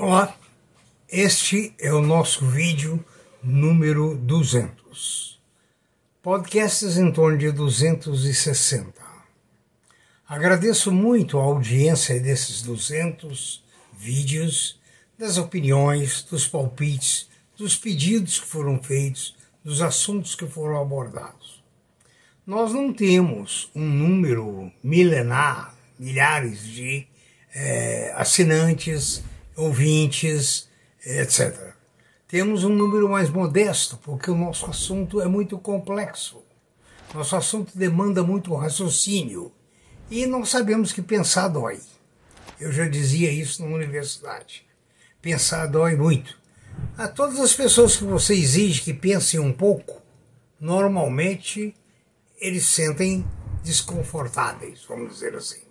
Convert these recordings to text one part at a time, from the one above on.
Olá, este é o nosso vídeo número 200. Podcasts em torno de 260. Agradeço muito a audiência desses 200 vídeos, das opiniões, dos palpites, dos pedidos que foram feitos, dos assuntos que foram abordados. Nós não temos um número milenar, milhares de é, assinantes, ouvintes, etc. Temos um número mais modesto, porque o nosso assunto é muito complexo. Nosso assunto demanda muito raciocínio. E nós sabemos que pensar dói. Eu já dizia isso na universidade. Pensar dói muito. A todas as pessoas que você exige que pensem um pouco, normalmente eles sentem desconfortáveis, vamos dizer assim.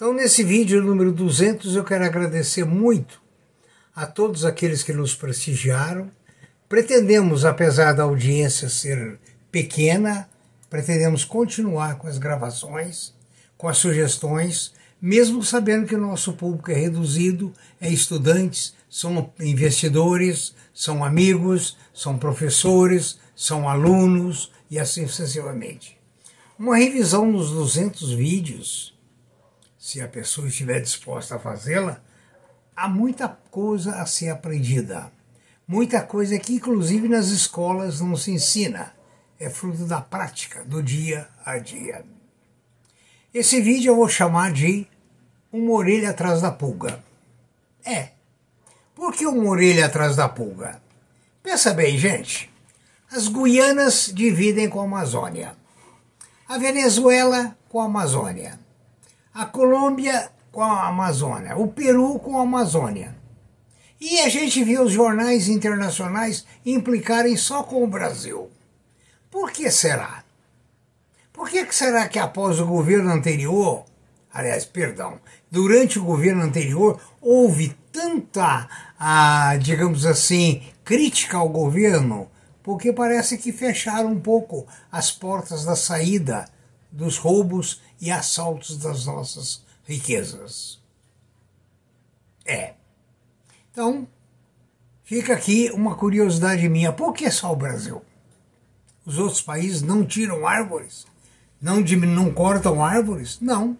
Então, nesse vídeo número 200, eu quero agradecer muito a todos aqueles que nos prestigiaram. Pretendemos, apesar da audiência ser pequena, pretendemos continuar com as gravações, com as sugestões, mesmo sabendo que o nosso público é reduzido, é estudantes, são investidores, são amigos, são professores, são alunos e assim sucessivamente. Uma revisão nos 200 vídeos se a pessoa estiver disposta a fazê-la, há muita coisa a ser aprendida. Muita coisa que, inclusive, nas escolas não se ensina. É fruto da prática, do dia a dia. Esse vídeo eu vou chamar de Uma Orelha Atrás da Pulga. É. Por que uma orelha atrás da pulga? Pensa bem, gente. As Guianas dividem com a Amazônia. A Venezuela com a Amazônia a Colômbia com a Amazônia, o Peru com a Amazônia. E a gente vê os jornais internacionais implicarem só com o Brasil. Por que será? Por que será que após o governo anterior, aliás, perdão, durante o governo anterior, houve tanta, ah, digamos assim, crítica ao governo? Porque parece que fecharam um pouco as portas da saída dos roubos e assaltos das nossas riquezas. É. Então, fica aqui uma curiosidade minha: por que só o Brasil? Os outros países não tiram árvores? Não, não cortam árvores? Não.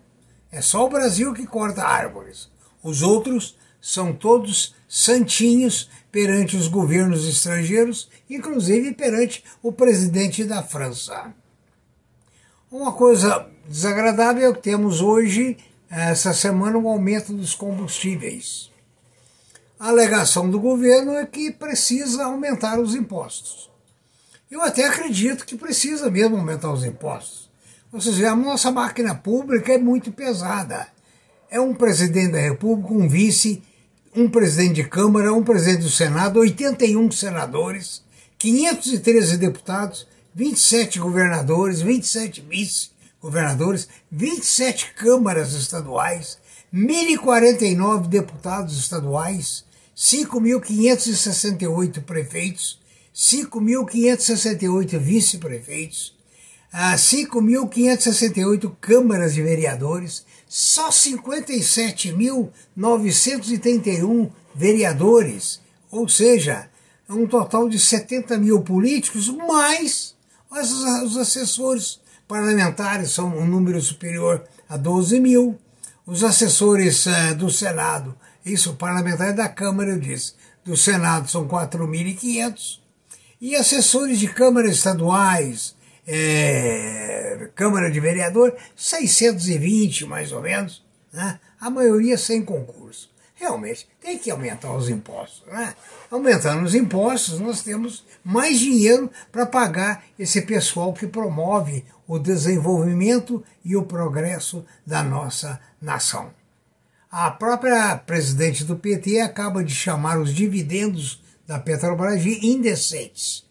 É só o Brasil que corta árvores. Os outros são todos santinhos perante os governos estrangeiros, inclusive perante o presidente da França. Uma coisa desagradável é que temos hoje, essa semana, um aumento dos combustíveis. A alegação do governo é que precisa aumentar os impostos. Eu até acredito que precisa mesmo aumentar os impostos. Ou seja, a nossa máquina pública é muito pesada. É um presidente da República, um vice, um presidente de Câmara, um presidente do Senado, 81 senadores, 513 deputados 27 governadores, 27 vice-governadores, 27 câmaras estaduais, 1.049 deputados estaduais, 5.568 prefeitos, 5.568 vice-prefeitos, 5.568 câmaras de vereadores, só 57.931 vereadores, ou seja, um total de 70 mil políticos, mais mas os assessores parlamentares são um número superior a 12 mil. Os assessores uh, do Senado, isso, parlamentares da Câmara, eu disse, do Senado são 4.500. E assessores de câmaras estaduais, é, Câmara de Vereador, 620 mais ou menos, né? a maioria sem concurso realmente tem que aumentar os impostos. Né? Aumentando os impostos, nós temos mais dinheiro para pagar esse pessoal que promove o desenvolvimento e o progresso da nossa nação. A própria presidente do PT acaba de chamar os dividendos da Petrobras de indecentes.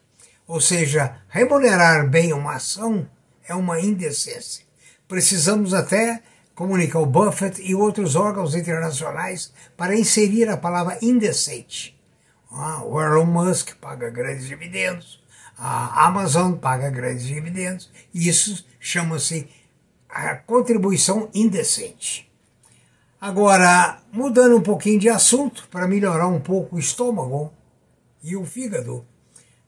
Ou seja, remunerar bem uma ação é uma indecência. Precisamos até comunica o Buffett e outros órgãos internacionais para inserir a palavra indecente. Ah, o Elon Musk paga grandes dividendos, a Amazon paga grandes dividendos, e isso chama-se a contribuição indecente. Agora, mudando um pouquinho de assunto, para melhorar um pouco o estômago e o fígado,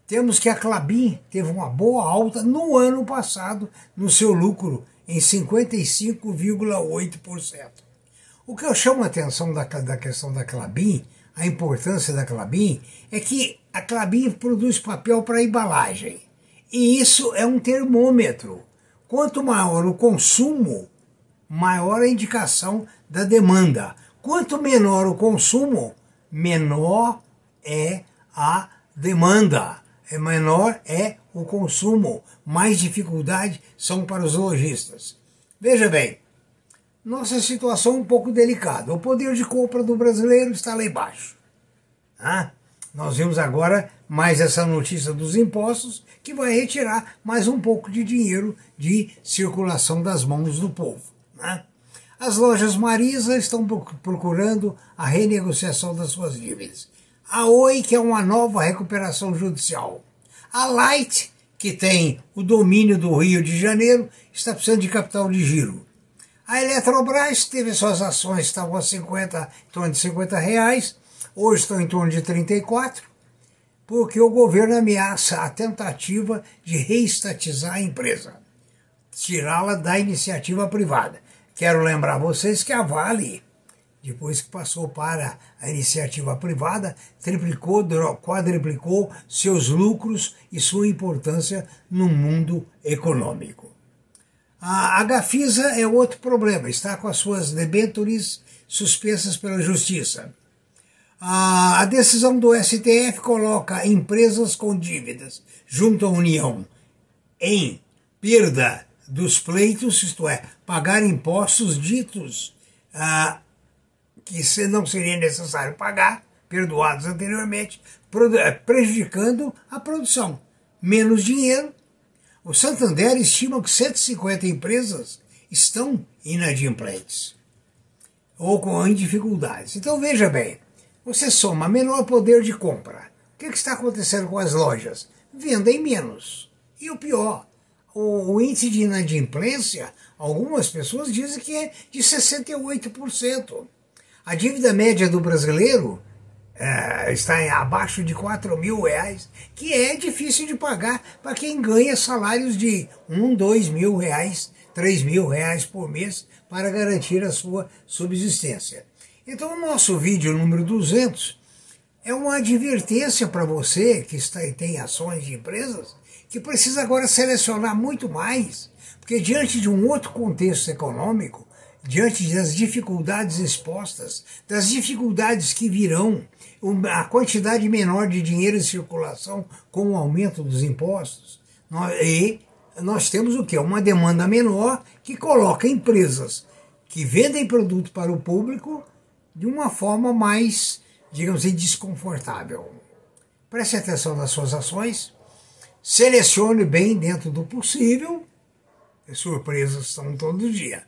temos que a Clabin teve uma boa alta no ano passado no seu lucro em 55,8%. O que eu chamo a atenção da, da questão da Clabin, a importância da Clabin, é que a Clabin produz papel para embalagem. E isso é um termômetro. Quanto maior o consumo, maior a indicação da demanda. Quanto menor o consumo, menor é a demanda. É menor é o consumo. Mais dificuldade são para os lojistas. Veja bem, nossa situação é um pouco delicada. O poder de compra do brasileiro está lá embaixo. Ah, nós vimos agora mais essa notícia dos impostos que vai retirar mais um pouco de dinheiro de circulação das mãos do povo. Né? As lojas Marisa estão procurando a renegociação das suas dívidas. A Oi, que é uma nova recuperação judicial. A Light, que tem o domínio do Rio de Janeiro, está precisando de capital de giro. A Eletrobras teve suas ações, estavam a 50, em torno de 50 reais, hoje estão em torno de 34, porque o governo ameaça a tentativa de reestatizar a empresa, tirá-la da iniciativa privada. Quero lembrar vocês que a Vale, depois que passou para a iniciativa privada, triplicou, quadriplicou seus lucros e sua importância no mundo econômico. A Gafisa é outro problema, está com as suas debêntures suspensas pela Justiça. A decisão do STF coloca empresas com dívidas junto à União em perda dos pleitos, isto é, pagar impostos ditos ah, que não seria necessário pagar, perdoados anteriormente, prejudicando a produção. Menos dinheiro, o Santander estima que 150 empresas estão inadimplentes ou com dificuldades. Então veja bem, você soma menor poder de compra. O que, que está acontecendo com as lojas? Vendem menos. E o pior, o, o, índice de inadimplência, algumas pessoas dizem que é de 68%. A dívida média do brasileiro é, está em abaixo de 4 mil reais, que é difícil de pagar para quem ganha salários de 1, 2 mil reais, 3 mil reais por mês para garantir a sua subsistência. Então, o nosso vídeo número 200 é uma advertência para você que está, tem ações de empresas que precisa agora selecionar muito mais, porque diante de um outro contexto econômico, diante das dificuldades expostas, das dificuldades que virão, a quantidade menor de dinheiro em circulação com o aumento dos impostos, e nós temos o que? Uma demanda menor que coloca empresas que vendem produto para o público de uma forma mais, digamos assim, desconfortável. Preste atenção nas suas ações, selecione bem dentro do possível, surpresas estão todo dia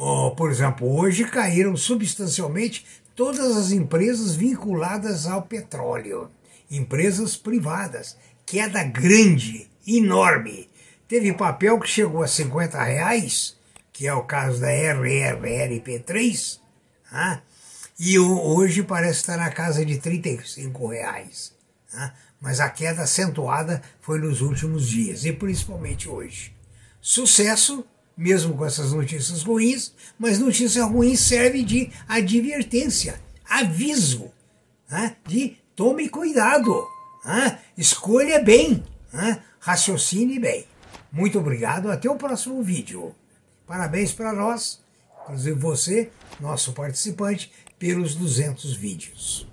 Oh, por exemplo, hoje caíram substancialmente todas as empresas vinculadas ao petróleo, empresas privadas, queda grande, enorme. Teve papel que chegou a 50 reais, que é o caso da RRRP3, ah, e hoje parece estar na casa de 35 reais. Ah, mas a queda acentuada foi nos últimos dias, e principalmente hoje. Sucesso mesmo com essas notícias ruins, mas notícia ruim serve de advertência, aviso, né? de tome cuidado, né? escolha bem, né? raciocine bem. Muito obrigado, até o próximo vídeo. Parabéns para nós, inclusive você, nosso participante, pelos 200 vídeos.